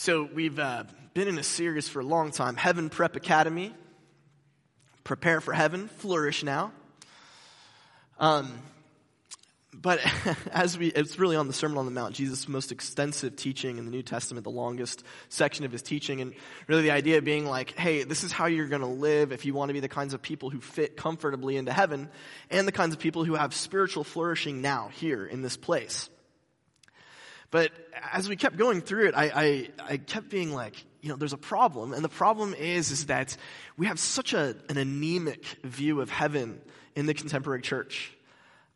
So we've uh, been in a series for a long time Heaven Prep Academy. Prepare for heaven, flourish now. Um, but as we, it's really on the Sermon on the Mount, Jesus' most extensive teaching in the New Testament, the longest section of his teaching, and really the idea being like, hey, this is how you're going to live if you want to be the kinds of people who fit comfortably into heaven, and the kinds of people who have spiritual flourishing now, here, in this place. But as we kept going through it, I, I, I, kept being like, you know, there's a problem. And the problem is, is that we have such a, an anemic view of heaven in the contemporary church.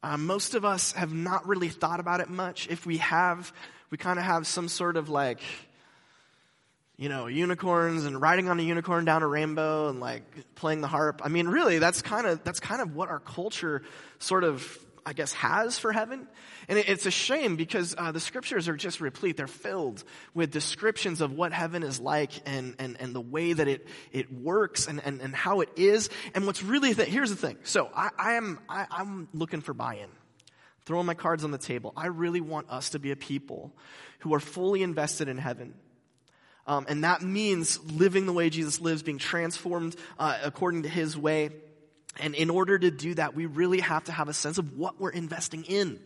Uh, most of us have not really thought about it much. If we have, we kind of have some sort of like, you know, unicorns and riding on a unicorn down a rainbow and like playing the harp. I mean, really, that's kind of, that's kind of what our culture sort of I guess, has for heaven. And it's a shame because uh, the scriptures are just replete. They're filled with descriptions of what heaven is like and, and, and the way that it, it works and, and, and how it is. And what's really, th- here's the thing. So I, I am, I, I'm looking for buy-in. Throwing my cards on the table. I really want us to be a people who are fully invested in heaven. Um, and that means living the way Jesus lives, being transformed uh, according to his way and in order to do that, we really have to have a sense of what we're investing in.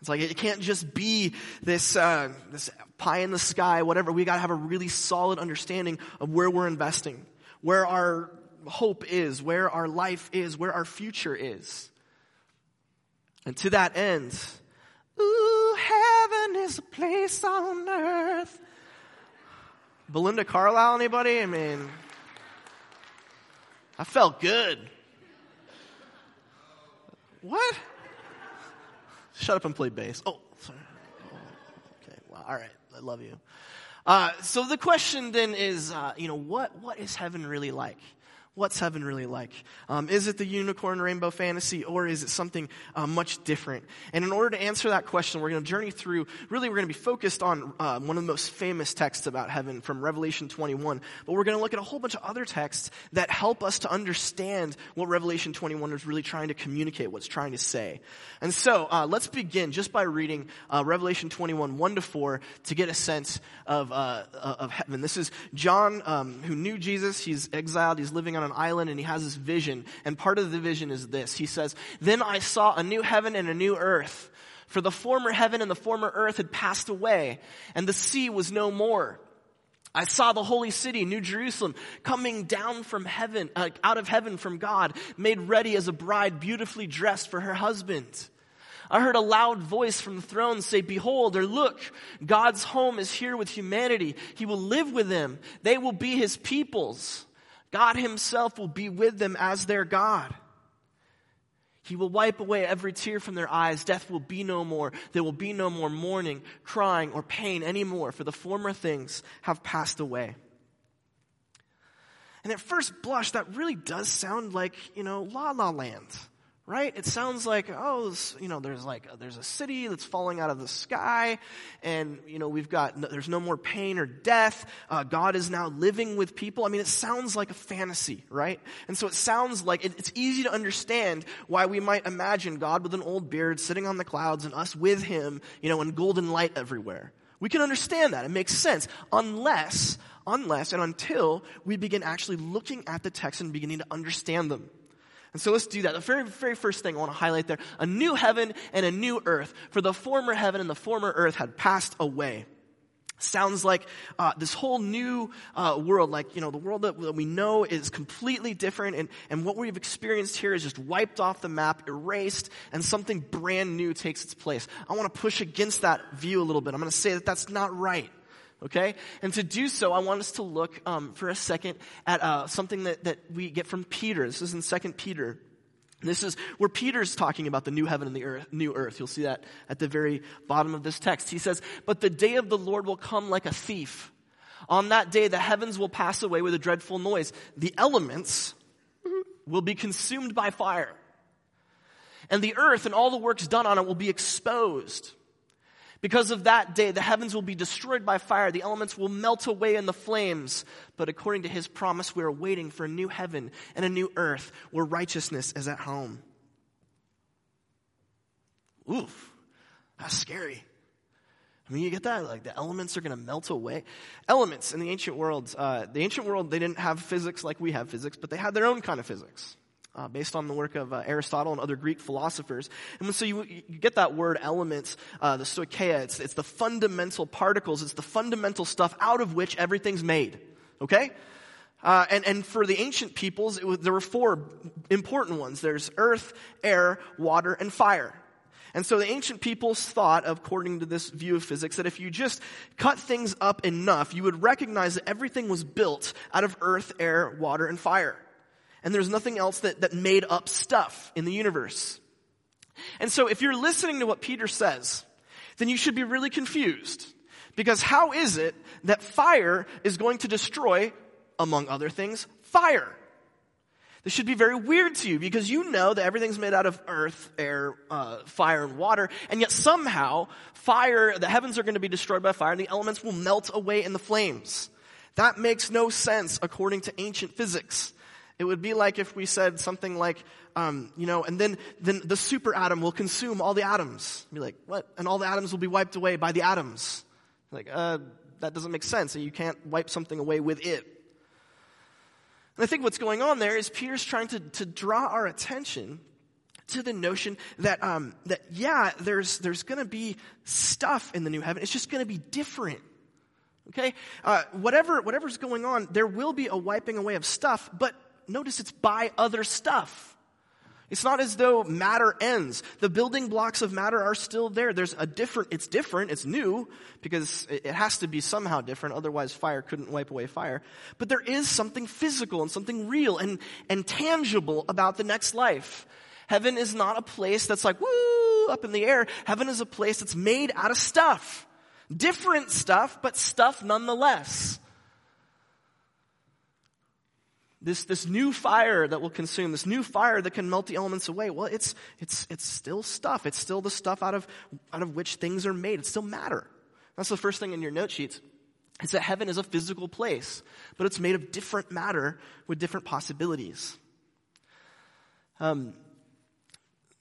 It's like it can't just be this uh, this pie in the sky, whatever. We got to have a really solid understanding of where we're investing, where our hope is, where our life is, where our future is. And to that end, ooh, heaven is a place on earth. Belinda Carlisle, anybody? I mean, I felt good. What? Shut up and play bass. Oh, sorry. Okay. Well, all right. I love you. Uh, so the question then is, uh, you know, what, what is heaven really like? What's heaven really like? Um, is it the unicorn rainbow fantasy or is it something uh, much different? And in order to answer that question, we're going to journey through, really, we're going to be focused on uh, one of the most famous texts about heaven from Revelation 21. But we're going to look at a whole bunch of other texts that help us to understand what Revelation 21 is really trying to communicate, what's trying to say. And so uh, let's begin just by reading uh, Revelation 21, 1 to 4, to get a sense of, uh, of heaven. This is John, um, who knew Jesus. He's exiled, he's living on on an island and he has this vision. And part of the vision is this. He says, Then I saw a new heaven and a new earth. For the former heaven and the former earth had passed away, and the sea was no more. I saw the holy city, New Jerusalem, coming down from heaven, uh, out of heaven from God, made ready as a bride beautifully dressed for her husband. I heard a loud voice from the throne say, behold or look, God's home is here with humanity. He will live with them. They will be his peoples. God himself will be with them as their God. He will wipe away every tear from their eyes. Death will be no more. There will be no more mourning, crying, or pain anymore, for the former things have passed away. And at first blush, that really does sound like, you know, La La Land right? It sounds like, oh, you know, there's like, there's a city that's falling out of the sky and, you know, we've got, there's no more pain or death. Uh, God is now living with people. I mean, it sounds like a fantasy, right? And so it sounds like, it, it's easy to understand why we might imagine God with an old beard sitting on the clouds and us with him, you know, and golden light everywhere. We can understand that. It makes sense. Unless, unless and until we begin actually looking at the text and beginning to understand them. And so let's do that. The very, very first thing I want to highlight there a new heaven and a new earth. For the former heaven and the former earth had passed away. Sounds like uh, this whole new uh, world, like, you know, the world that, that we know is completely different, and, and what we've experienced here is just wiped off the map, erased, and something brand new takes its place. I want to push against that view a little bit. I'm going to say that that's not right. Okay? And to do so, I want us to look um, for a second at uh, something that, that we get from Peter. This is in 2 Peter. This is where Peter's talking about the new heaven and the earth, new earth. You'll see that at the very bottom of this text. He says, But the day of the Lord will come like a thief. On that day, the heavens will pass away with a dreadful noise. The elements will be consumed by fire. And the earth and all the works done on it will be exposed. Because of that day, the heavens will be destroyed by fire, the elements will melt away in the flames. But according to his promise, we are waiting for a new heaven and a new earth where righteousness is at home. Oof, that's scary. I mean, you get that? Like the elements are going to melt away. Elements in the ancient world, uh, the ancient world, they didn't have physics like we have physics, but they had their own kind of physics. Uh, based on the work of uh, Aristotle and other Greek philosophers. And so you, you get that word elements, uh, the stoicheia, it's, it's the fundamental particles, it's the fundamental stuff out of which everything's made. Okay? Uh, and, and for the ancient peoples, was, there were four important ones. There's earth, air, water, and fire. And so the ancient peoples thought, according to this view of physics, that if you just cut things up enough, you would recognize that everything was built out of earth, air, water, and fire. And there's nothing else that, that made up stuff in the universe. And so if you're listening to what Peter says, then you should be really confused. Because how is it that fire is going to destroy, among other things, fire? This should be very weird to you because you know that everything's made out of earth, air, uh, fire, and water, and yet somehow fire, the heavens are going to be destroyed by fire, and the elements will melt away in the flames. That makes no sense according to ancient physics. It would be like if we said something like, um, you know, and then then the super atom will consume all the atoms. Be like, what? And all the atoms will be wiped away by the atoms. Like, uh, that doesn't make sense. You can't wipe something away with it. And I think what's going on there is Peter's trying to, to draw our attention to the notion that, um, that yeah, there's, there's going to be stuff in the new heaven. It's just going to be different. Okay? Uh, whatever, whatever's going on, there will be a wiping away of stuff, but notice it's by other stuff. It's not as though matter ends. The building blocks of matter are still there. There's a different, it's different, it's new, because it has to be somehow different, otherwise fire couldn't wipe away fire. But there is something physical and something real and, and tangible about the next life. Heaven is not a place that's like, woo, up in the air. Heaven is a place that's made out of stuff. Different stuff, but stuff nonetheless this, this new fire that will consume, this new fire that can melt the elements away, well, it's, it's, it's still stuff. It's still the stuff out of, out of which things are made. It's still matter. That's the first thing in your note sheets. Is that heaven is a physical place, but it's made of different matter with different possibilities. Um,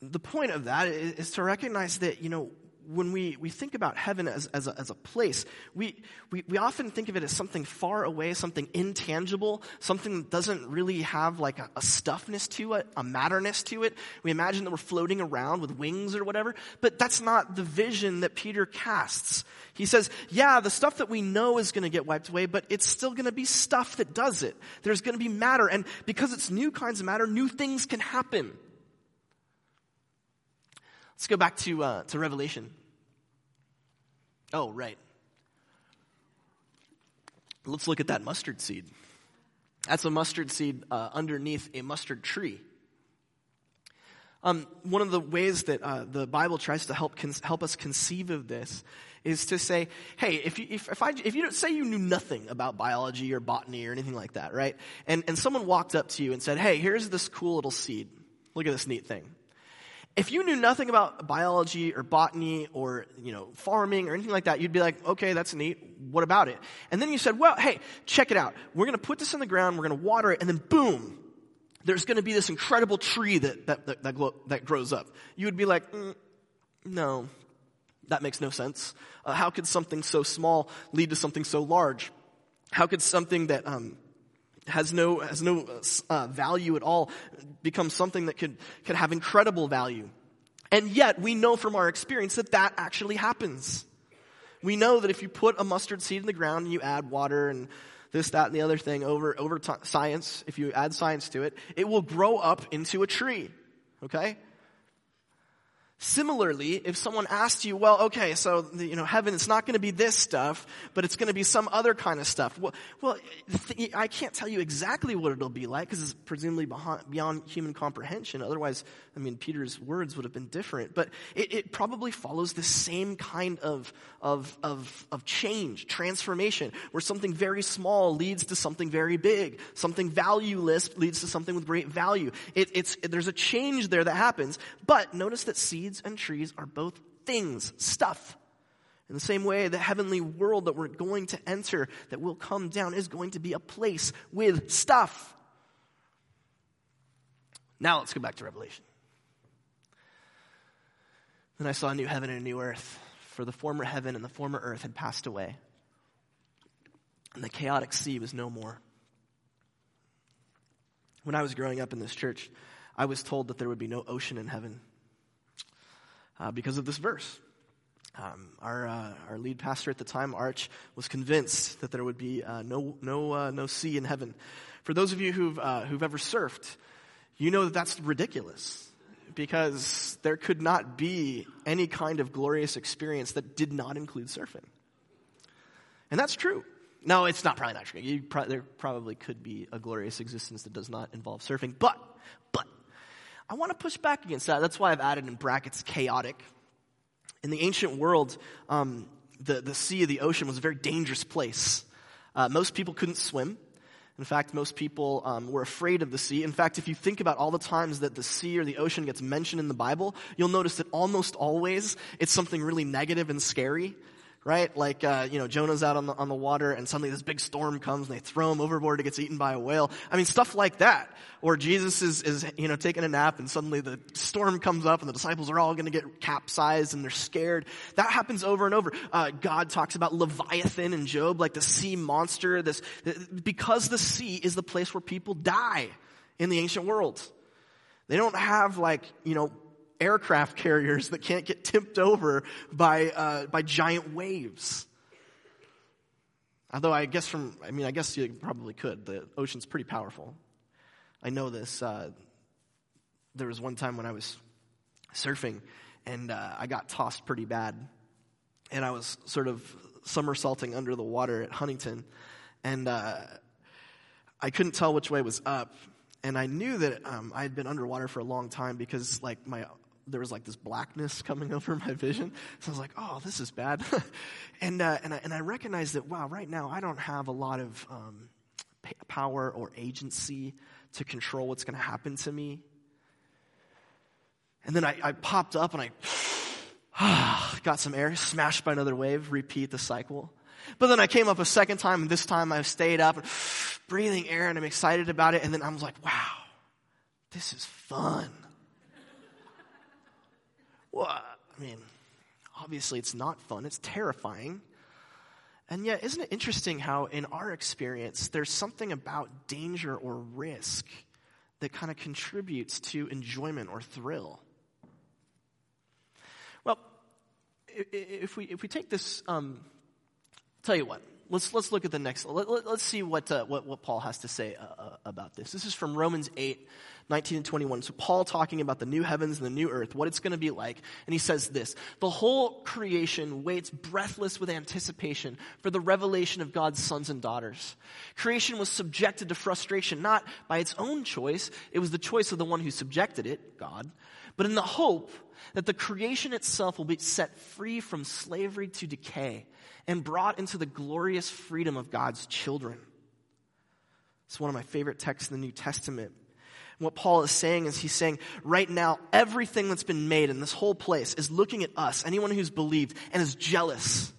the point of that is to recognize that, you know, when we, we think about heaven as, as, a, as a place, we, we, we often think of it as something far away, something intangible, something that doesn't really have like a, a stuffness to it, a matterness to it. We imagine that we're floating around with wings or whatever, but that's not the vision that Peter casts. He says, yeah, the stuff that we know is going to get wiped away, but it's still going to be stuff that does it. There's going to be matter, and because it's new kinds of matter, new things can happen. Let's go back to, uh, to Revelation. Oh, right. Let's look at that mustard seed. That's a mustard seed uh, underneath a mustard tree. Um, one of the ways that uh, the Bible tries to help con- help us conceive of this is to say, hey, if you, if, if, I, if you don't say you knew nothing about biology or botany or anything like that, right? And, and someone walked up to you and said, hey, here's this cool little seed. Look at this neat thing. If you knew nothing about biology or botany or, you know, farming or anything like that, you'd be like, okay, that's neat. What about it? And then you said, well, hey, check it out. We're going to put this in the ground. We're going to water it. And then boom, there's going to be this incredible tree that, that, that, that, that grows up. You would be like, mm, no, that makes no sense. Uh, how could something so small lead to something so large? How could something that, um, has no, has no uh, value at all, becomes something that could, could have incredible value. And yet, we know from our experience that that actually happens. We know that if you put a mustard seed in the ground and you add water and this, that, and the other thing over, over t- science, if you add science to it, it will grow up into a tree. Okay? Similarly, if someone asked you, well, okay, so, you know, heaven, it's not going to be this stuff, but it's going to be some other kind of stuff. Well, well I can't tell you exactly what it'll be like because it's presumably beyond human comprehension. Otherwise, I mean, Peter's words would have been different. But it, it probably follows the same kind of, of, of, of change, transformation, where something very small leads to something very big. Something valueless leads to something with great value. It, it's, there's a change there that happens. But notice that seed seeds and trees are both things, stuff. In the same way, the heavenly world that we're going to enter, that will come down, is going to be a place with stuff. Now let's go back to Revelation. Then I saw a new heaven and a new earth. for the former heaven and the former earth had passed away, and the chaotic sea was no more. When I was growing up in this church, I was told that there would be no ocean in heaven uh, because of this verse. Um, our, uh, our lead pastor at the time, Arch, was convinced that there would be uh, no, no, uh, no sea in heaven. For those of you who've, uh, who've ever surfed, you know that that's ridiculous because there could not be any kind of glorious experience that did not include surfing. And that's true. No, it's not probably not true. Pro- there probably could be a glorious existence that does not involve surfing. But, but, I want to push back against that. That's why I've added in brackets chaotic. In the ancient world, um, the, the sea of the ocean was a very dangerous place. Uh, most people couldn't swim. In fact, most people um, were afraid of the sea. In fact, if you think about all the times that the sea or the ocean gets mentioned in the Bible, you'll notice that almost always it's something really negative and scary right? Like, uh, you know, Jonah's out on the, on the water and suddenly this big storm comes and they throw him overboard, he gets eaten by a whale. I mean, stuff like that. Or Jesus is, is, you know, taking a nap and suddenly the storm comes up and the disciples are all gonna get capsized and they're scared. That happens over and over. Uh, God talks about Leviathan and Job, like the sea monster, this, because the sea is the place where people die in the ancient world. They don't have like, you know, aircraft carriers that can't get tipped over by, uh, by giant waves. Although I guess from, I mean, I guess you probably could. The ocean's pretty powerful. I know this. Uh, there was one time when I was surfing and uh, I got tossed pretty bad. And I was sort of somersaulting under the water at Huntington. And uh, I couldn't tell which way was up. And I knew that um, I had been underwater for a long time because, like, my there was like this blackness coming over my vision. So I was like, oh, this is bad. and, uh, and, I, and I recognized that, wow, right now I don't have a lot of um, power or agency to control what's going to happen to me. And then I, I popped up and I got some air, smashed by another wave, repeat the cycle. But then I came up a second time, and this time I stayed up, and breathing air, and I'm excited about it. And then I was like, wow, this is fun. Well, I mean, obviously it's not fun, it's terrifying. And yet, isn't it interesting how, in our experience, there's something about danger or risk that kind of contributes to enjoyment or thrill? Well, if we, if we take this, um, tell you what, let's, let's look at the next, let, us let, see what, uh, what, what Paul has to say uh, uh about this. This is from Romans 8, 19 and 21. So Paul talking about the new heavens and the new earth, what it's going to be like. And he says this, the whole creation waits breathless with anticipation for the revelation of God's sons and daughters. Creation was subjected to frustration, not by its own choice. It was the choice of the one who subjected it, God, but in the hope that the creation itself will be set free from slavery to decay and brought into the glorious freedom of God's children. It's one of my favorite texts in the New Testament what Paul is saying is he's saying, right now, everything that's been made in this whole place is looking at us, anyone who's believed, and is jealous.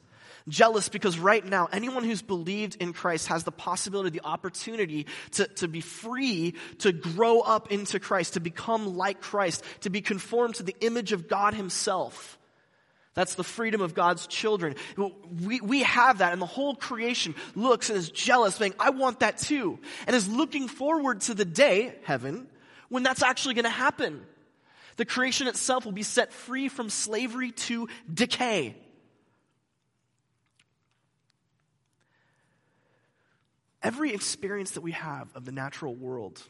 Jealous because right now, anyone who's believed in Christ has the possibility, the opportunity to, to be free, to grow up into Christ, to become like Christ, to be conformed to the image of God Himself. That's the freedom of God's children. We, we have that, and the whole creation looks and is jealous, saying, I want that too, and is looking forward to the day, heaven, when that's actually going to happen. The creation itself will be set free from slavery to decay. Every experience that we have of the natural world,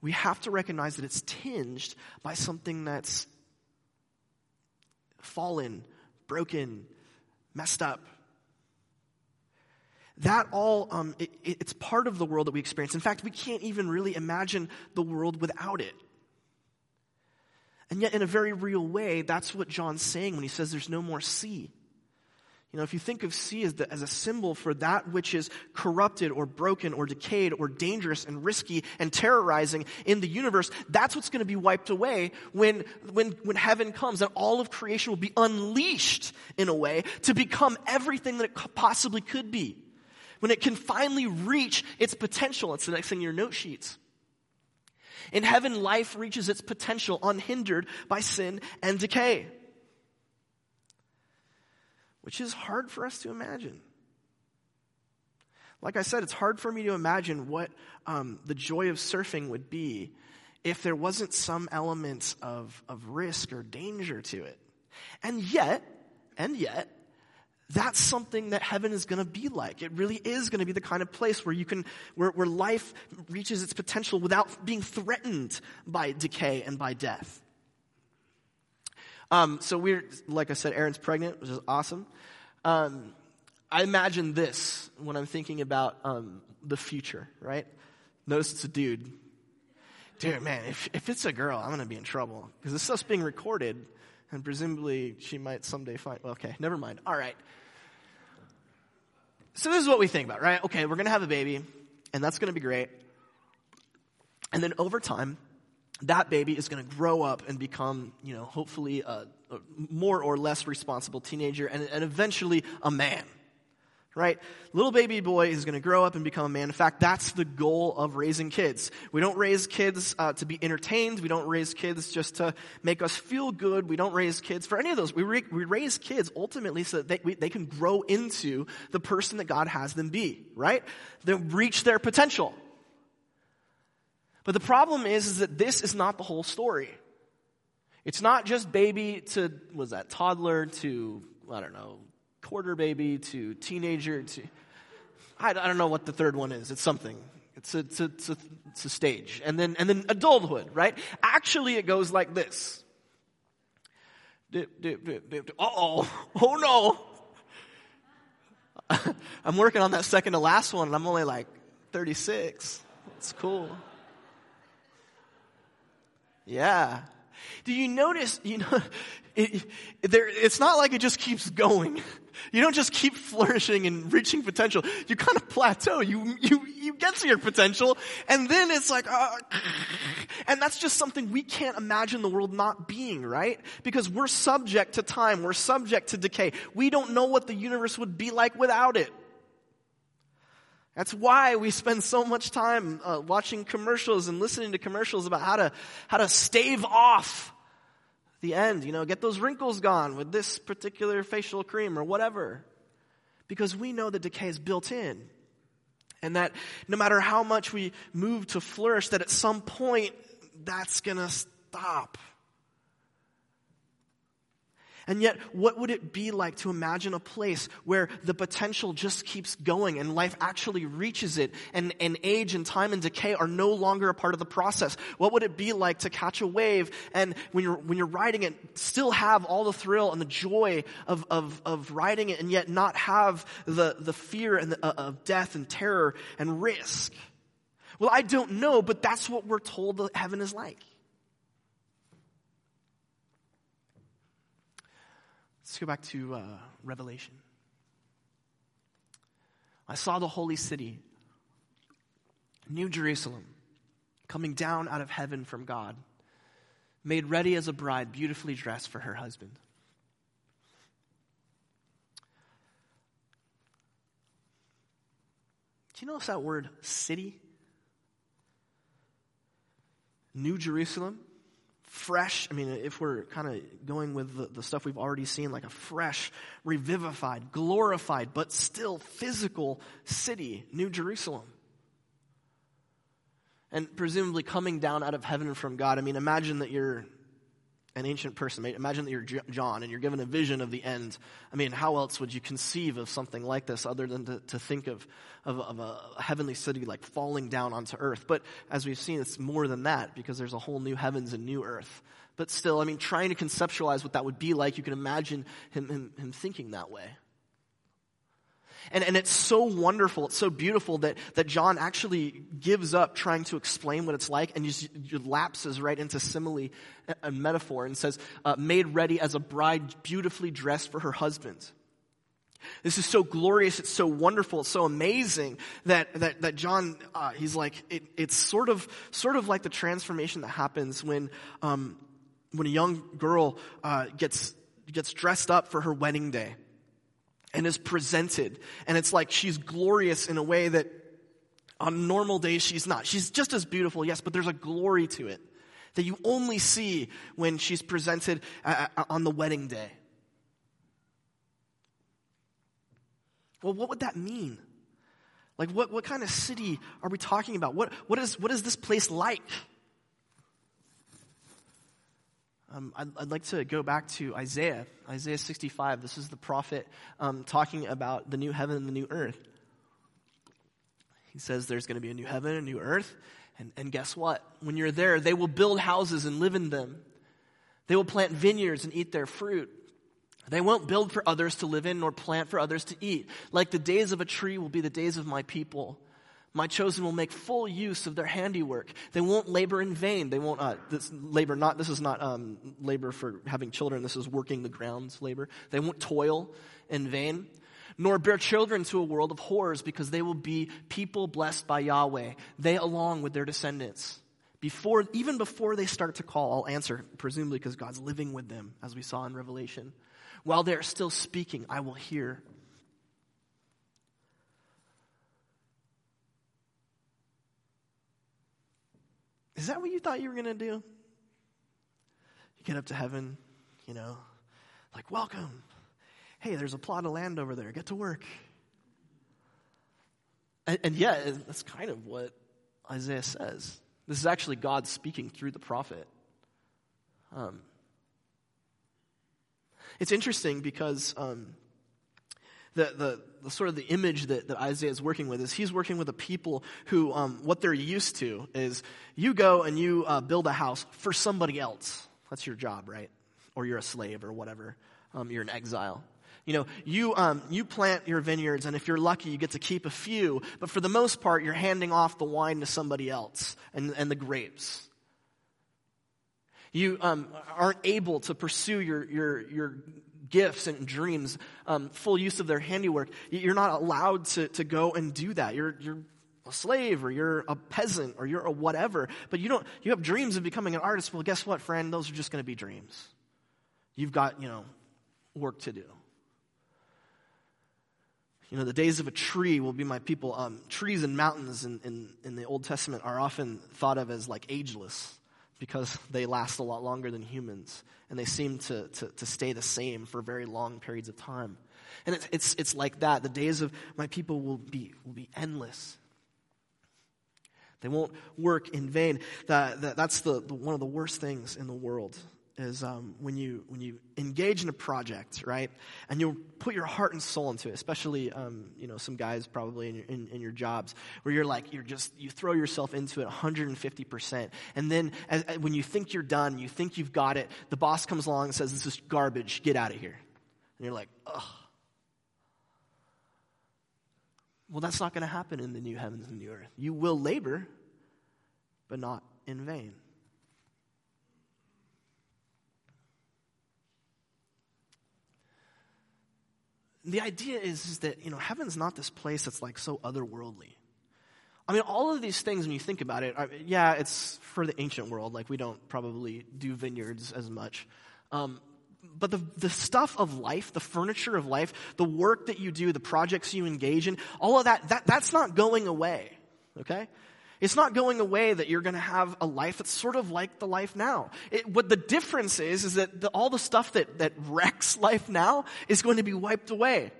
we have to recognize that it's tinged by something that's fallen, broken, messed up. That all, um, it, it's part of the world that we experience. In fact, we can't even really imagine the world without it. And yet, in a very real way, that's what John's saying when he says there's no more sea. You know, if you think of sea as, the, as a symbol for that which is corrupted or broken or decayed or dangerous and risky and terrorizing in the universe, that's what's going to be wiped away when, when, when heaven comes and all of creation will be unleashed in a way to become everything that it possibly could be. When it can finally reach its potential. It's the next thing in your note sheets. In heaven, life reaches its potential unhindered by sin and decay. Which is hard for us to imagine. Like I said, it's hard for me to imagine what um, the joy of surfing would be if there wasn't some elements of, of risk or danger to it. And yet, and yet, that's something that heaven is going to be like. It really is going to be the kind of place where you can, where, where life reaches its potential without being threatened by decay and by death. Um, so we're, like I said, Aaron's pregnant, which is awesome. Um, I imagine this when I'm thinking about um, the future, right? Notice it's a dude. Dude, man, if, if it's a girl, I'm going to be in trouble because this stuff's being recorded and presumably she might someday find. Well, okay, never mind. All right. So this is what we think about, right? Okay, we're going to have a baby, and that's going to be great. And then over time, that baby is going to grow up and become, you know, hopefully a, a more or less responsible teenager and, and eventually a man right? Little baby boy is going to grow up and become a man. In fact, that's the goal of raising kids. We don't raise kids uh, to be entertained. We don't raise kids just to make us feel good. We don't raise kids for any of those. We, re- we raise kids ultimately so that they, we, they can grow into the person that God has them be, right? They reach their potential. But the problem is, is that this is not the whole story. It's not just baby to, was that toddler to, I don't know, quarter baby to teenager to, I, I don't know what the third one is. It's something. It's a, it's, a, it's, a, it's a stage. And then, and then adulthood, right? Actually, it goes like this. Uh-oh. Oh no. I'm working on that second to last one and I'm only like 36. It's cool. Yeah. Do you notice, you know, it, there, it's not like it just keeps going. You don't just keep flourishing and reaching potential. You kind of plateau. You, you, you get to your potential and then it's like, uh, and that's just something we can't imagine the world not being, right? Because we're subject to time. We're subject to decay. We don't know what the universe would be like without it. That's why we spend so much time uh, watching commercials and listening to commercials about how to, how to stave off the end, you know, get those wrinkles gone with this particular facial cream or whatever. Because we know that decay is built in. And that no matter how much we move to flourish, that at some point that's gonna stop. And yet, what would it be like to imagine a place where the potential just keeps going and life actually reaches it and, and age and time and decay are no longer a part of the process? What would it be like to catch a wave and when you're, when you're riding it, still have all the thrill and the joy of, of, of riding it and yet not have the, the fear and the, uh, of death and terror and risk? Well, I don't know, but that's what we're told that heaven is like. Go back to uh, Revelation. I saw the holy city, New Jerusalem, coming down out of heaven from God, made ready as a bride, beautifully dressed for her husband. Do you notice that word city? New Jerusalem? Fresh, I mean, if we're kind of going with the, the, stuff we've already seen, like a fresh, revivified, glorified, but still physical city, New Jerusalem. And presumably coming down out of heaven from God. I mean, imagine that you're an ancient person. Imagine that you're John and you're given a vision of the end. I mean, how else would you conceive of something like this other than to, to think of, of, of, a heavenly city like falling down onto earth? But as we've seen, it's more than that because there's a whole new heavens and new earth. But still, I mean, trying to conceptualize what that would be like, you can imagine him, him, him thinking that way. And, and it's so wonderful, it's so beautiful that, that John actually gives up trying to explain what it's like and just, lapses right into simile and metaphor and says, uh, made ready as a bride beautifully dressed for her husband. This is so glorious, it's so wonderful, it's so amazing that, that, that John, uh, he's like, it, it's sort of, sort of like the transformation that happens when, um, when a young girl uh, gets, gets dressed up for her wedding day and is presented. And it's like she's glorious in a way that on normal days she's not. She's just as beautiful, yes, but there's a glory to it that you only see when she's presented uh, uh, on the wedding day. Well, what would that mean? Like, what, what kind of city are we talking about? What, what, is, what is this place like? Um, I'd, I'd, like to go back to Isaiah, Isaiah 65. This is the prophet um, talking about the new heaven and the new earth. He says there's going to be a new heaven, a new earth. And, and guess what? When you're there, they will build houses and live in them. They will plant vineyards and eat their fruit. They won't build for others to live in, nor plant for others to eat. Like the days of a tree will be the days of my people. My chosen will make full use of their handiwork. They won't labor in vain. They won't, uh, this labor not, this is not um, labor for having children. This is working the grounds labor. They won't toil in vain, nor bear children to a world of horrors because they will be people blessed by Yahweh. They along with their descendants. Before, even before they start to call, I'll answer, presumably because God's living with them, as we saw in Revelation. While they're still speaking, I will hear. Is that what you thought you were going to do? You get up to heaven, you know, like, welcome. Hey, there's a plot of land over there. Get to work. And, and yet, that's kind of what Isaiah says. This is actually God speaking through the prophet. Um, it's interesting because um, the, the, the, sort of the image that, that Isaiah is working with is he's working with a people who um, what they're used to is you go and you uh, build a house for somebody else. That's your job, right? Or you're a slave or whatever. Um, you're an exile. You know, you, um, you plant your vineyards, and if you're lucky, you get to keep a few, but for the most part, you're handing off the wine to somebody else and, and the grapes. You um, aren't able to pursue your, your, your gifts and dreams, um, full use of their handiwork. You're not allowed to, to go and do that. You're, you're a slave or you're a peasant or you're a whatever, but you don't, you have dreams of becoming an artist. Well, guess what, friend? Those are just going to be dreams. You've got, you know, work to do. You know, the days of a tree will be my people. Um, trees and mountains in, in, in the Old Testament are often thought of as like ageless because they last a lot longer than humans and they seem to, to, to stay the same for very long periods of time. And it's, it's, it's like that. The days of my people will be, will be endless. They won't work in vain. That, that, that's the, the, one of the worst things in the world is um, when you when you engage in a project, right, and you put your heart and soul into it. Especially, um, you know, some guys probably in your, in, in, your jobs where you're like you're just you throw yourself into it 150 percent, and then as, when you think you're done, you think you've got it, the boss comes along and says, "This is garbage. Get out of here," and you're like, "Ugh." Well, that's not going to happen in the new heavens and new earth. You will labor, but not in vain. The idea is, is that, you know, heaven's not this place that's like so otherworldly. I mean, all of these things, when you think about it, are, yeah, it's for the ancient world. Like, we don't probably do vineyards as much. Um, but the, the stuff of life, the furniture of life, the work that you do, the projects you engage in, all of that, that that's not going away. Okay? It's not going away that you're going to have a life that's sort of like the life now. It, what the difference is, is that the, all the stuff that, that wrecks life now is going to be wiped away.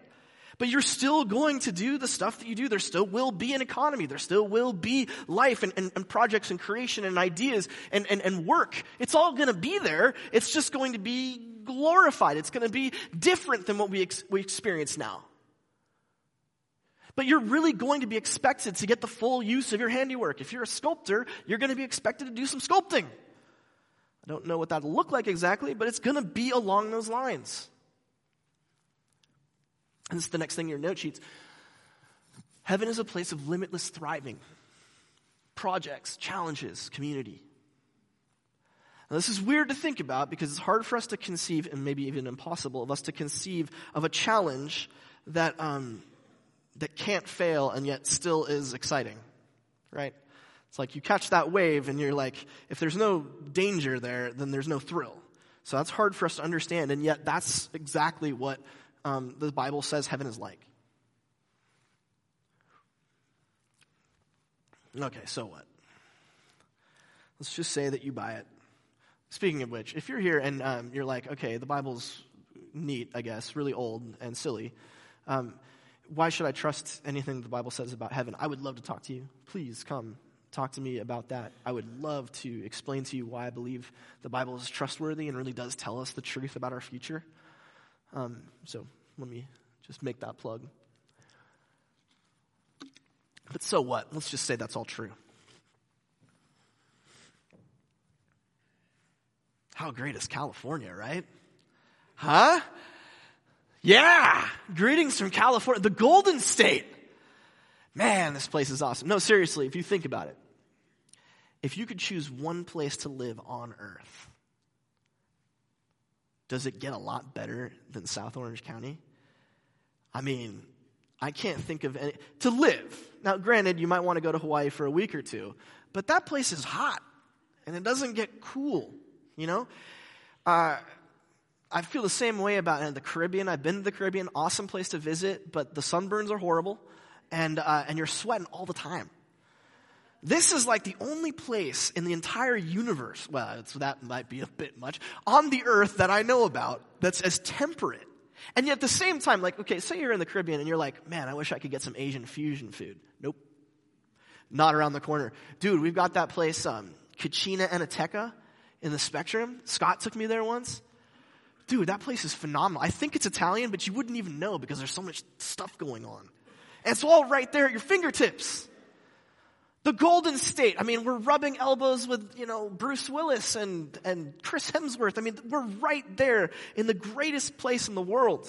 But you're still going to do the stuff that you do. There still will be an economy. There still will be life and, and, and projects and creation and ideas and, and, and work. It's all going to be there. It's just going to be glorified. It's going to be different than what we, ex- we experience now. But you're really going to be expected to get the full use of your handiwork. If you're a sculptor, you're going to be expected to do some sculpting. I don't know what that'll look like exactly, but it's going to be along those lines. And this is the next thing in your note sheets. Heaven is a place of limitless thriving, projects, challenges, community. Now, this is weird to think about because it's hard for us to conceive, and maybe even impossible, of us to conceive of a challenge that um, that can't fail and yet still is exciting, right? It's like you catch that wave and you're like, if there's no danger there, then there's no thrill. So that's hard for us to understand, and yet that's exactly what um, the Bible says heaven is like. Okay, so what? Let's just say that you buy it. Speaking of which, if you're here and um, you're like, okay, the Bible's neat, I guess, really old and silly, um, why should I trust anything the Bible says about heaven? I would love to talk to you. Please come talk to me about that. I would love to explain to you why I believe the Bible is trustworthy and really does tell us the truth about our future. Um, so let me just make that plug. But so what? Let's just say that's all true. How great is California, right? Huh? Yeah! Greetings from California, the Golden State. Man, this place is awesome. No, seriously, if you think about it, if you could choose one place to live on earth, does it get a lot better than South Orange County? I mean, I can't think of any. To live. Now, granted, you might want to go to Hawaii for a week or two, but that place is hot and it doesn't get cool, you know? Uh, I feel the same way about uh, the Caribbean. I've been to the Caribbean, awesome place to visit, but the sunburns are horrible and, uh, and you're sweating all the time. This is like the only place in the entire universe, well, that might be a bit much, on the earth that I know about that's as temperate and yet at the same time, like, okay, say you're in the Caribbean and you're like, man, I wish I could get some Asian fusion food. Nope. Not around the corner. Dude, we've got that place, um, Cucina Enoteca in the Spectrum. Scott took me there once. Dude, that place is phenomenal. I think it's Italian, but you wouldn't even know because there's so much stuff going on. And it's all right there at your fingertips. The Golden State. I mean, we're rubbing elbows with, you know, Bruce Willis and, and Chris Hemsworth. I mean, we're right there in the greatest place in the world.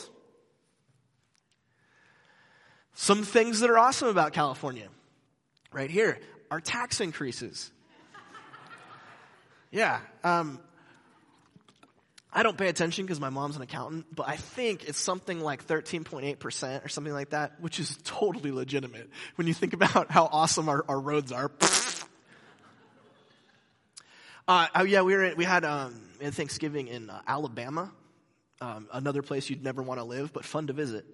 Some things that are awesome about California. Right here. Our tax increases. Yeah. Um, I don't pay attention because my mom's an accountant, but I think it's something like 13.8% or something like that, which is totally legitimate when you think about how awesome our, our roads are. Uh, oh yeah, we were we had um, Thanksgiving in uh, Alabama, um, another place you'd never want to live, but fun to visit.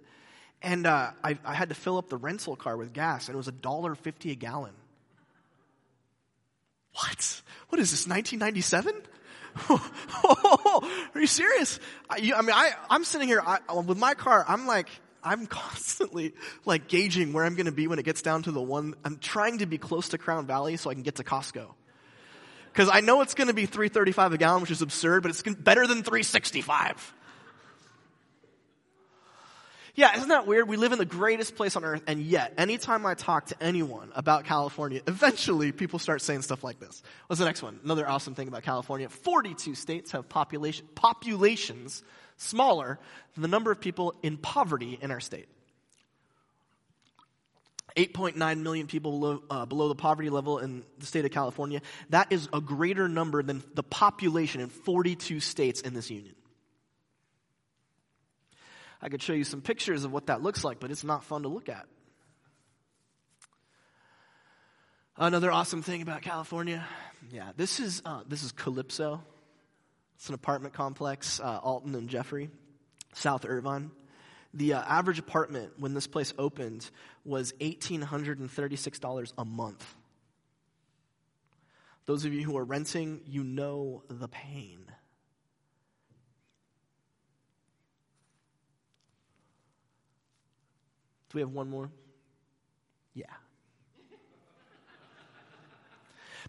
And uh, I, I had to fill up the rental car with gas, and it was a dollar fifty a gallon. What? What is this? 1997? Are you serious? I, you, I mean, I, I'm sitting here I, uh, with my car. I'm like, I'm constantly like gauging where I'm going to be when it gets down to the one. I'm trying to be close to Crown Valley so I can get to Costco. Because I know it's going to be 335 a gallon, which is absurd, but it's better than 365. Yeah, isn't that weird? We live in the greatest place on earth, and yet, anytime I talk to anyone about California, eventually people start saying stuff like this. What's the next one? Another awesome thing about California 42 states have population, populations smaller than the number of people in poverty in our state. 8.9 million people below, uh, below, the poverty level in the state of California. That is a greater number than the population in 42 states in this union. I could show you some pictures of what that looks like, but it's not fun to look at. Another awesome thing about California, yeah, this is uh, this is Calypso. It's an apartment complex, uh, Alton and Jeffrey, South Irvine. The uh, average apartment when this place opened was $1,836 a month. Those of you who are renting, you know the pain. We have one more? Yeah.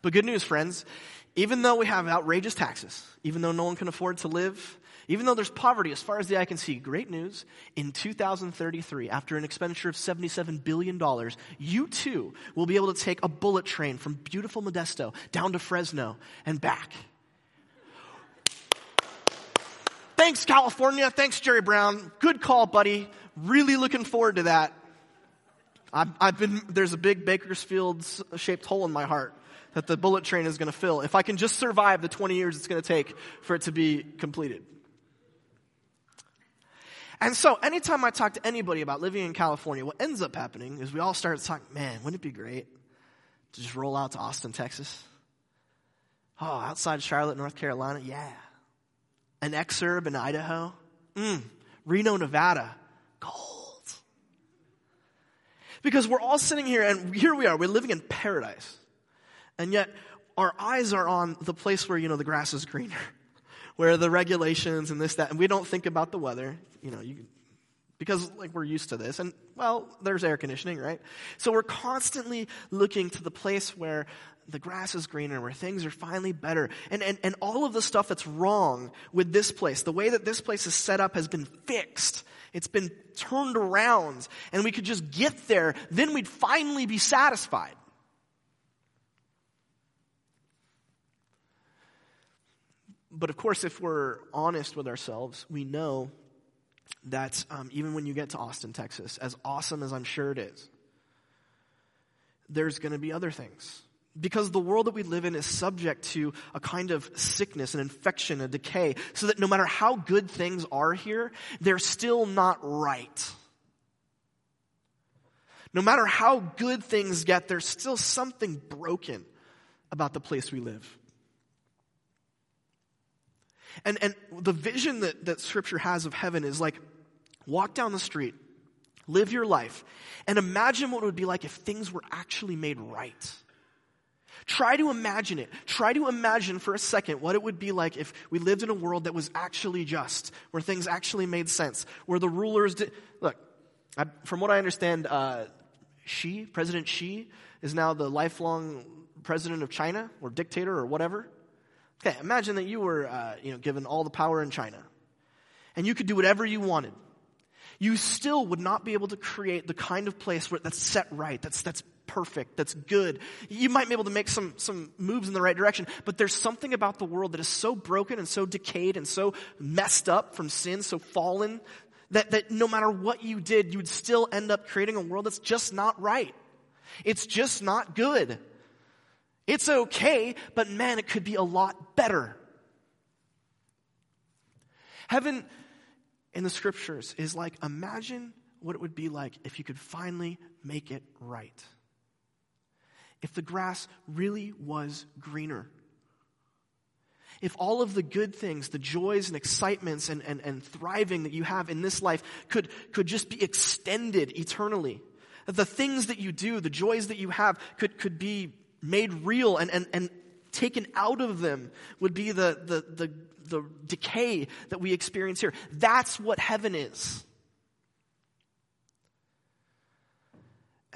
But good news, friends. Even though we have outrageous taxes, even though no one can afford to live, even though there's poverty as far as the eye can see, great news. In 2033, after an expenditure of $77 billion, you too will be able to take a bullet train from beautiful Modesto down to Fresno and back. Thanks, California. Thanks, Jerry Brown. Good call, buddy. Really looking forward to that. I've, I've been, there's a big Bakersfield shaped hole in my heart that the bullet train is going to fill if I can just survive the 20 years it's going to take for it to be completed. And so, anytime I talk to anybody about living in California, what ends up happening is we all start talking, man, wouldn't it be great to just roll out to Austin, Texas? Oh, outside Charlotte, North Carolina? Yeah. An exurb in Idaho? Mm. Reno, Nevada? Gold. Because we're all sitting here and here we are, we're living in paradise. And yet our eyes are on the place where, you know, the grass is greener, where the regulations and this, that, and we don't think about the weather. You know, you because like we're used to this and well there's air conditioning right so we're constantly looking to the place where the grass is greener where things are finally better. And, and, and all of the stuff that's wrong with this place the way that this place is set up has been fixed. It's been turned around. And we could just get there then we'd finally be satisfied. But of course if we're honest with ourselves we know that um, even when you get to Austin, Texas, as awesome as I'm sure it is, there's going to be other things. Because the world that we live in is subject to a kind of sickness, an infection, a decay, so that no matter how good things are here, they're still not right. No matter how good things get, there's still something broken about the place we live. And, and the vision that, that scripture has of heaven is like walk down the street, live your life, and imagine what it would be like if things were actually made right. Try to imagine it. Try to imagine for a second what it would be like if we lived in a world that was actually just, where things actually made sense, where the rulers did. Look, I, from what I understand, uh, Xi, President Xi, is now the lifelong president of China or dictator or whatever. Okay, imagine that you were, uh, you know, given all the power in China, and you could do whatever you wanted. You still would not be able to create the kind of place where that's set right, that's that's perfect, that's good. You might be able to make some some moves in the right direction, but there's something about the world that is so broken and so decayed and so messed up from sin, so fallen, that, that no matter what you did, you would still end up creating a world that's just not right. It's just not good. It's okay, but man, it could be a lot better. Heaven in the scriptures is like imagine what it would be like if you could finally make it right. If the grass really was greener. If all of the good things, the joys and excitements and, and, and thriving that you have in this life could, could just be extended eternally. That The things that you do, the joys that you have could, could be made real and, and, and taken out of them would be the, the, the, the decay that we experience here. That's what heaven is.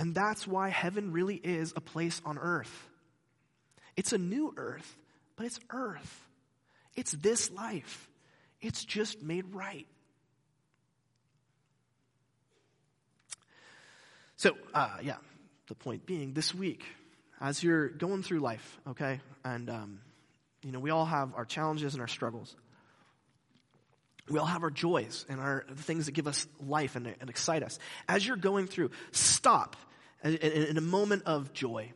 And that's why heaven really is a place on earth. It's a new earth, but it's earth. It's this life. It's just made right. So, uh, yeah, the point being, this week, as you're going through life, okay, and, um, you know, we all have our challenges and our struggles. We all have our joys and our things that give us life and, and excite us. As you're going through, stop in, a moment of joy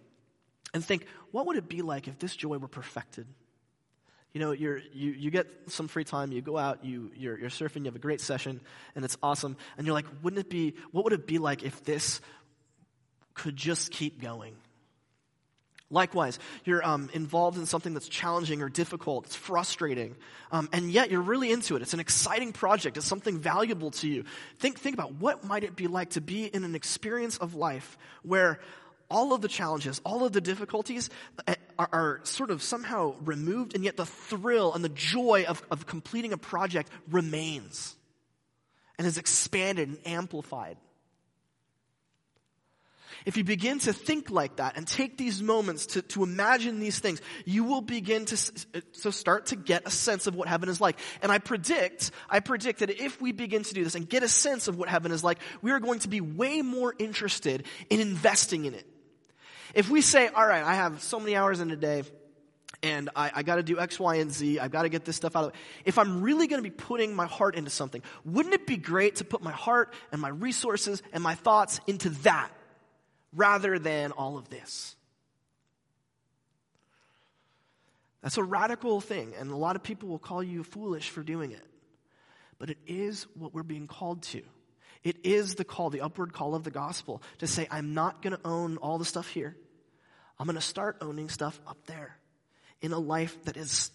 and think, what would it be like if this joy were perfected? You know, you you, get some free time, you go out, you, you're, you're surfing, you have a great session, and it's awesome. And you're like, wouldn't it be, what would it be like if this could just keep going? Likewise, you're um, involved in something that's challenging or difficult, it's frustrating, um, and yet you're really into it. It's an exciting project, it's something valuable to you. Think, think about what might it be like to be in an experience of life where all of the challenges, all of the difficulties eh, are, are sort of somehow removed, and yet the thrill and the joy of, of completing a project remains and is expanded and amplified. If you begin to think like that and take these moments to, to imagine these things, you will begin to, to start to get a sense of what heaven is like. And I predict, I predict that if we begin to do this and get a sense of what heaven is like, we are going to be way more interested in investing in it. If we say, all right, I have so many hours in a day, and I, I got to do X, Y, and Z. I've got to get this stuff out of it. If I'm really going to be putting my heart into something, wouldn't it be great to put my heart and my resources and my thoughts into that? Rather than all of this. That's a radical thing, and a lot of people will call you foolish for doing it. But it is what we're being called to. It is the call, the upward call of the gospel, to say, I'm not going to own all the stuff here. I'm going to start owning stuff up there in a life that is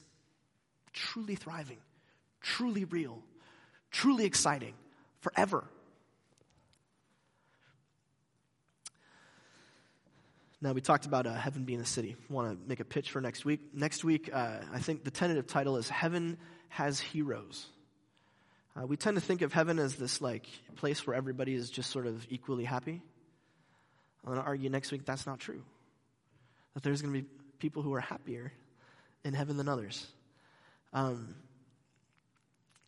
truly thriving, truly real, truly exciting, forever. Now, we talked about uh, heaven being a city. Want to make a pitch for next week. Next week, uh, I think the tentative title is Heaven Has Heroes. Uh, we tend to think of heaven as this like place where everybody is just sort of equally happy. I'm going to argue next week that's not true. That there's going to be people who are happier in heaven than others. Um,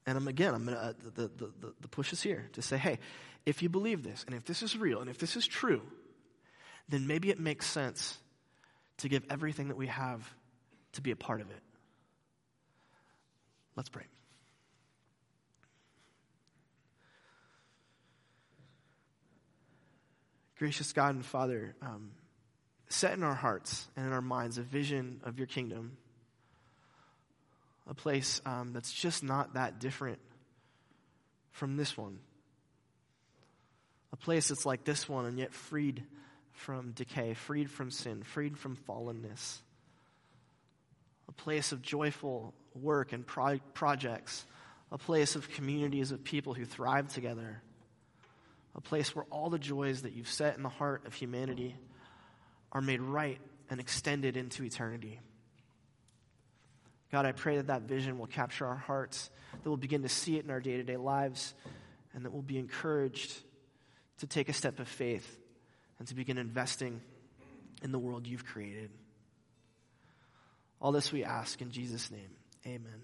and I'm again, I'm gonna, uh, the, the, the, the push is here to say, hey, if you believe this, and if this is real, and if this is true, then maybe it makes sense to give everything that we have to be a part of it. Let's pray. Gracious God and Father, um, set in our hearts and in our minds a vision of your kingdom, a place um, that's just not that different from this one. A place that's like this one and yet freed from decay, freed from sin, freed from fallenness. A place of joyful work and pro- projects, a place of communities of people who thrive together a place where all the joys that you've set in the heart of humanity are made right and extended into eternity. God, I pray that that vision will capture our hearts, that we'll begin to see it in our day to day lives, and that we'll be encouraged to take a step of faith and to begin investing in the world you've created. All this we ask in Jesus' name. Amen.